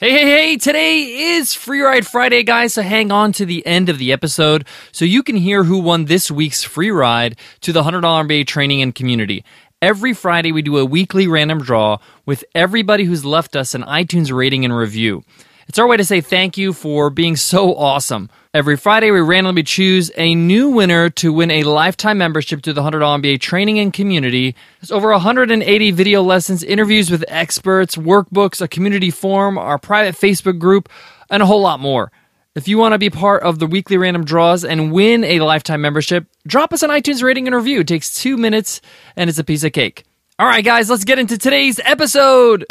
Hey, hey, hey, today is Free Ride Friday, guys, so hang on to the end of the episode so you can hear who won this week's free ride to the $100 MBA training and community. Every Friday, we do a weekly random draw with everybody who's left us an iTunes rating and review. It's our way to say thank you for being so awesome. Every Friday, we randomly choose a new winner to win a lifetime membership to the $100 MBA training and community. There's over 180 video lessons, interviews with experts, workbooks, a community forum, our private Facebook group, and a whole lot more. If you want to be part of the weekly random draws and win a lifetime membership, drop us an iTunes rating and review. It takes two minutes and it's a piece of cake. All right, guys, let's get into today's episode.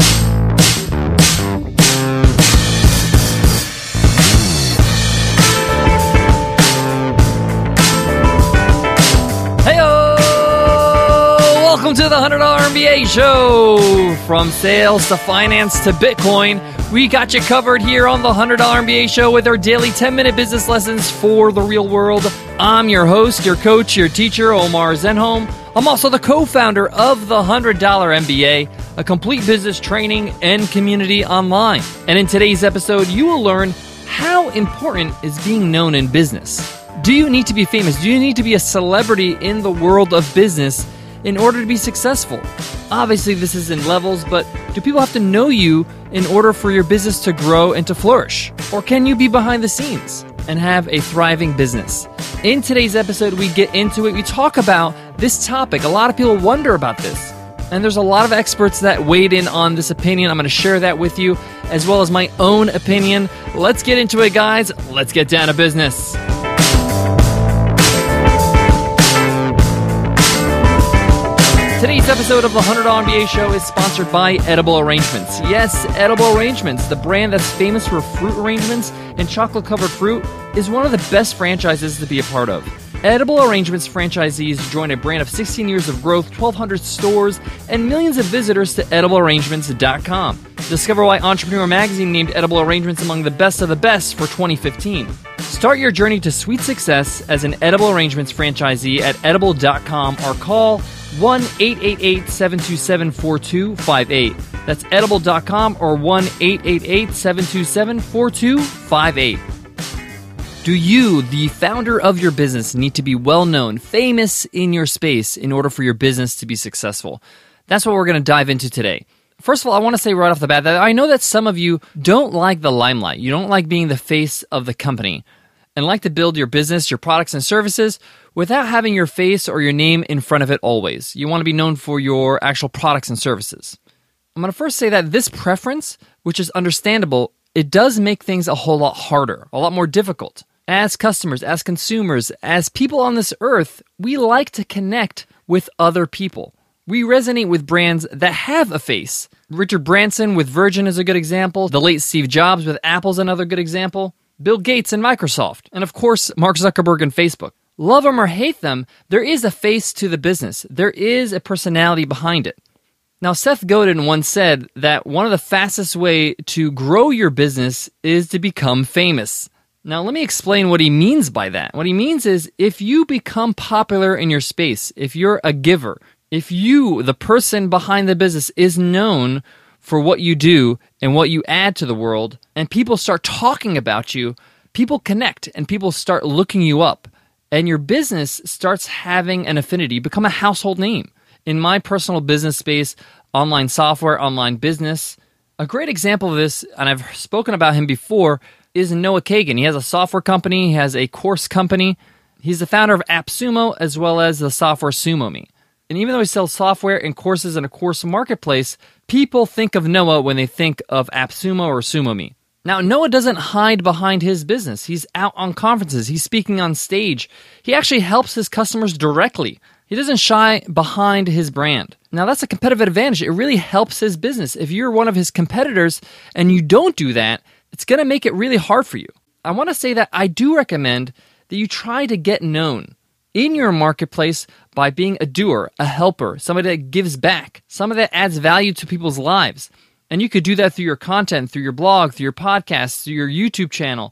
Welcome to the $100 MBA show. From sales to finance to Bitcoin, we got you covered here on the $100 MBA show with our daily 10 minute business lessons for the real world. I'm your host, your coach, your teacher, Omar Zenhom. I'm also the co founder of the $100 MBA, a complete business training and community online. And in today's episode, you will learn how important is being known in business. Do you need to be famous? Do you need to be a celebrity in the world of business? In order to be successful? Obviously, this is in levels, but do people have to know you in order for your business to grow and to flourish? Or can you be behind the scenes and have a thriving business? In today's episode, we get into it. We talk about this topic. A lot of people wonder about this. And there's a lot of experts that weighed in on this opinion. I'm going to share that with you, as well as my own opinion. Let's get into it, guys. Let's get down to business. Today's episode of the $100 MBA show is sponsored by Edible Arrangements. Yes, Edible Arrangements, the brand that's famous for fruit arrangements and chocolate covered fruit, is one of the best franchises to be a part of. Edible Arrangements franchisees join a brand of 16 years of growth, 1,200 stores, and millions of visitors to ediblearrangements.com. Discover why Entrepreneur Magazine named Edible Arrangements among the best of the best for 2015. Start your journey to sweet success as an Edible Arrangements franchisee at edible.com or call 1 888 727 4258. That's edible.com or 1 888 727 4258. Do you, the founder of your business, need to be well known, famous in your space in order for your business to be successful? That's what we're going to dive into today. First of all, I want to say right off the bat that I know that some of you don't like the limelight. You don't like being the face of the company and like to build your business, your products, and services without having your face or your name in front of it always. You want to be known for your actual products and services. I'm going to first say that this preference, which is understandable, it does make things a whole lot harder, a lot more difficult. As customers, as consumers, as people on this earth, we like to connect with other people. We resonate with brands that have a face. Richard Branson with Virgin is a good example. The late Steve Jobs with Apple is another good example. Bill Gates and Microsoft. And of course, Mark Zuckerberg and Facebook love them or hate them, there is a face to the business. There is a personality behind it. Now, Seth Godin once said that one of the fastest way to grow your business is to become famous. Now, let me explain what he means by that. What he means is if you become popular in your space, if you're a giver, if you, the person behind the business, is known for what you do and what you add to the world, and people start talking about you, people connect and people start looking you up and your business starts having an affinity, become a household name. In my personal business space, online software, online business, a great example of this, and I've spoken about him before, is Noah Kagan. He has a software company, he has a course company. He's the founder of AppSumo as well as the software SumoMe. And even though he sells software and courses in a course marketplace, people think of Noah when they think of AppSumo or SumoMe. Now, Noah doesn't hide behind his business. He's out on conferences, he's speaking on stage. He actually helps his customers directly. He doesn't shy behind his brand. Now, that's a competitive advantage. It really helps his business. If you're one of his competitors and you don't do that, it's going to make it really hard for you. I want to say that I do recommend that you try to get known in your marketplace by being a doer, a helper, somebody that gives back, somebody that adds value to people's lives. And you could do that through your content, through your blog, through your podcast, through your YouTube channel.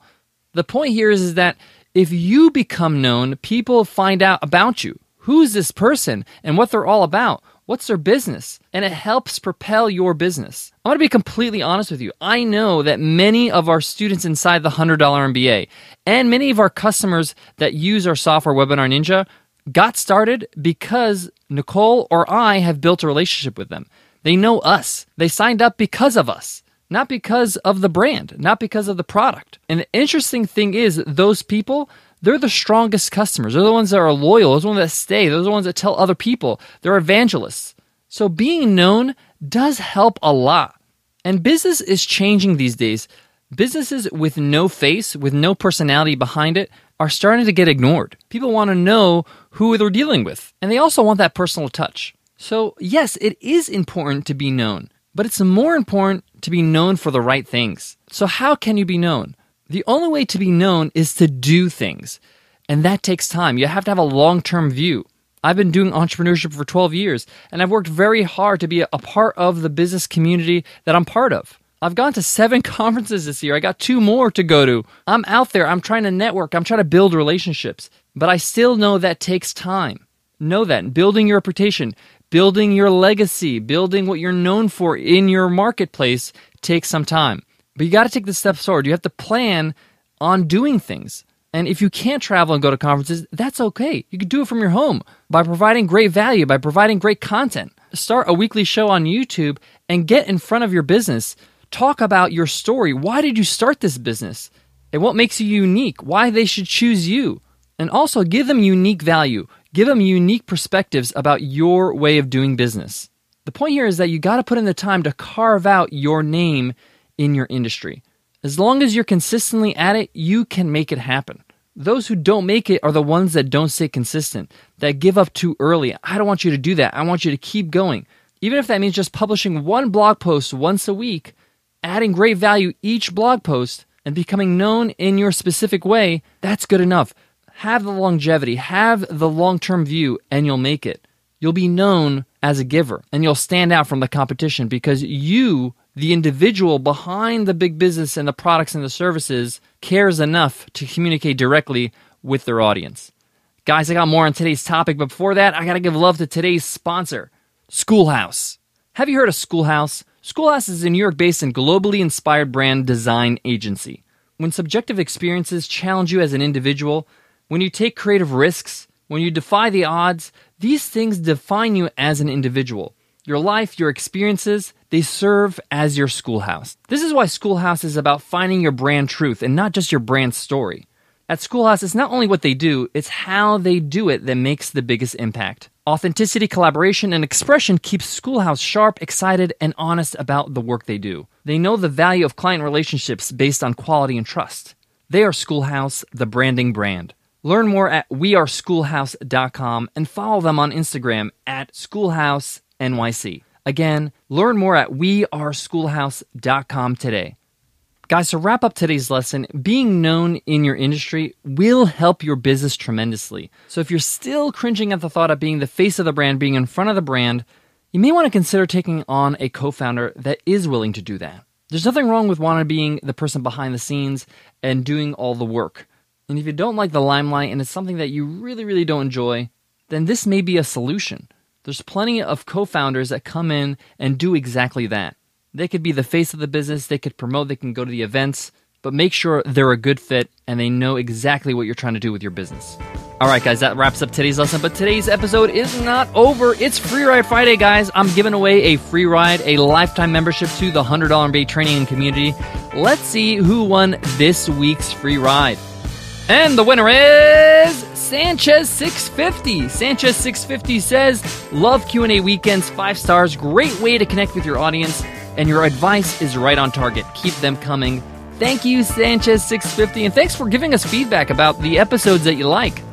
The point here is, is that if you become known, people find out about you. Who's this person and what they're all about? What's their business? And it helps propel your business. I'm going to be completely honest with you. I know that many of our students inside the $100 MBA and many of our customers that use our software, Webinar Ninja, got started because Nicole or I have built a relationship with them. They know us. They signed up because of us, not because of the brand, not because of the product. And the interesting thing is, those people, they're the strongest customers. They're the ones that are loyal. Those are the ones that stay. Those are the ones that tell other people. They're evangelists. So being known does help a lot. And business is changing these days. Businesses with no face, with no personality behind it, are starting to get ignored. People want to know who they're dealing with, and they also want that personal touch. So, yes, it is important to be known, but it's more important to be known for the right things. So, how can you be known? The only way to be known is to do things. And that takes time. You have to have a long term view. I've been doing entrepreneurship for 12 years, and I've worked very hard to be a part of the business community that I'm part of. I've gone to seven conferences this year. I got two more to go to. I'm out there. I'm trying to network. I'm trying to build relationships. But I still know that takes time. Know that. Building your reputation, building your legacy, building what you're known for in your marketplace takes some time. But you got to take the steps forward. You have to plan on doing things. And if you can't travel and go to conferences, that's okay. You can do it from your home by providing great value, by providing great content. Start a weekly show on YouTube and get in front of your business. Talk about your story. Why did you start this business? And what makes you unique? Why they should choose you? And also give them unique value. Give them unique perspectives about your way of doing business. The point here is that you got to put in the time to carve out your name in your industry. As long as you're consistently at it, you can make it happen. Those who don't make it are the ones that don't stay consistent, that give up too early. I don't want you to do that. I want you to keep going. Even if that means just publishing one blog post once a week, adding great value each blog post, and becoming known in your specific way, that's good enough. Have the longevity, have the long term view, and you'll make it. You'll be known as a giver, and you'll stand out from the competition because you the individual behind the big business and the products and the services cares enough to communicate directly with their audience. Guys, I got more on today's topic, but before that, I got to give love to today's sponsor, Schoolhouse. Have you heard of Schoolhouse? Schoolhouse is a New York based and globally inspired brand design agency. When subjective experiences challenge you as an individual, when you take creative risks, when you defy the odds, these things define you as an individual. Your life, your experiences, they serve as your schoolhouse. This is why Schoolhouse is about finding your brand truth and not just your brand story. At Schoolhouse, it's not only what they do, it's how they do it that makes the biggest impact. Authenticity, collaboration, and expression keeps Schoolhouse sharp, excited, and honest about the work they do. They know the value of client relationships based on quality and trust. They are Schoolhouse, the branding brand. Learn more at weareschoolhouse.com and follow them on Instagram at schoolhouse NYC. Again, learn more at weareschoolhouse.com today. Guys, to wrap up today's lesson, being known in your industry will help your business tremendously. So if you're still cringing at the thought of being the face of the brand, being in front of the brand, you may want to consider taking on a co founder that is willing to do that. There's nothing wrong with wanting to being the person behind the scenes and doing all the work. And if you don't like the limelight and it's something that you really, really don't enjoy, then this may be a solution. There's plenty of co founders that come in and do exactly that. They could be the face of the business, they could promote, they can go to the events, but make sure they're a good fit and they know exactly what you're trying to do with your business. All right, guys, that wraps up today's lesson. But today's episode is not over. It's Free Ride Friday, guys. I'm giving away a free ride, a lifetime membership to the $100 MBA training and community. Let's see who won this week's free ride. And the winner is Sanchez 650. Sanchez 650 says, "Love Q&A weekends, 5 stars, great way to connect with your audience, and your advice is right on target. Keep them coming." Thank you Sanchez 650 and thanks for giving us feedback about the episodes that you like.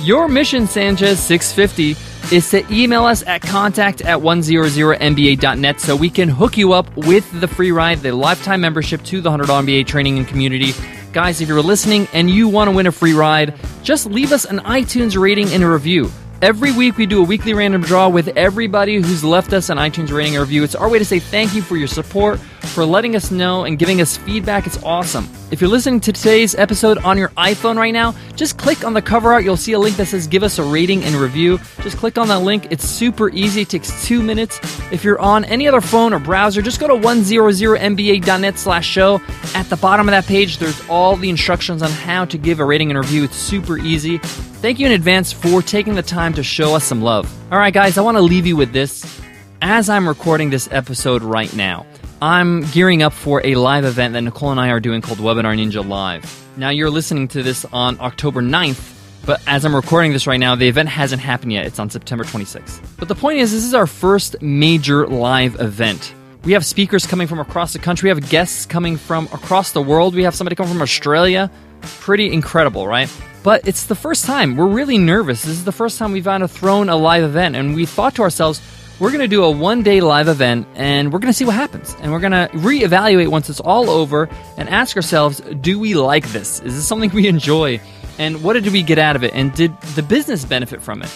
Your mission Sanchez 650 is to email us at contact at 100mba.net so we can hook you up with the free ride, the lifetime membership to the $100 MBA training and community Guys, if you're listening and you want to win a free ride, just leave us an iTunes rating and a review. Every week we do a weekly random draw with everybody who's left us an iTunes rating or review. It's our way to say thank you for your support, for letting us know and giving us feedback. It's awesome. If you're listening to today's episode on your iPhone right now, just click on the cover art. You'll see a link that says give us a rating and review. Just click on that link. It's super easy. It takes two minutes. If you're on any other phone or browser, just go to 100mba.net slash show. At the bottom of that page, there's all the instructions on how to give a rating and review. It's super easy. Thank you in advance for taking the time to show us some love. All right, guys, I want to leave you with this. As I'm recording this episode right now, I'm gearing up for a live event that Nicole and I are doing called Webinar Ninja Live. Now, you're listening to this on October 9th, but as I'm recording this right now, the event hasn't happened yet. It's on September 26th. But the point is, this is our first major live event. We have speakers coming from across the country, we have guests coming from across the world, we have somebody come from Australia. Pretty incredible, right? But it's the first time. We're really nervous. This is the first time we've of thrown a live event, and we thought to ourselves, we're going to do a one day live event and we're going to see what happens. And we're going to reevaluate once it's all over and ask ourselves do we like this? Is this something we enjoy? And what did we get out of it? And did the business benefit from it?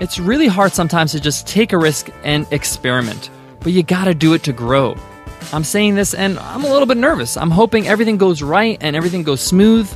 It's really hard sometimes to just take a risk and experiment, but you got to do it to grow. I'm saying this and I'm a little bit nervous. I'm hoping everything goes right and everything goes smooth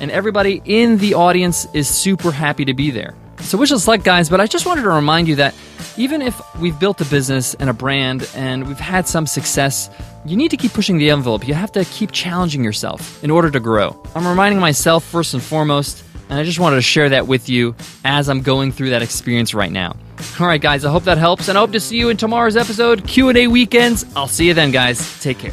and everybody in the audience is super happy to be there. So wish us luck, guys, but I just wanted to remind you that even if we've built a business and a brand and we've had some success, you need to keep pushing the envelope. You have to keep challenging yourself in order to grow. I'm reminding myself first and foremost, and I just wanted to share that with you as I'm going through that experience right now. All right, guys, I hope that helps, and I hope to see you in tomorrow's episode, Q&A weekends. I'll see you then, guys. Take care.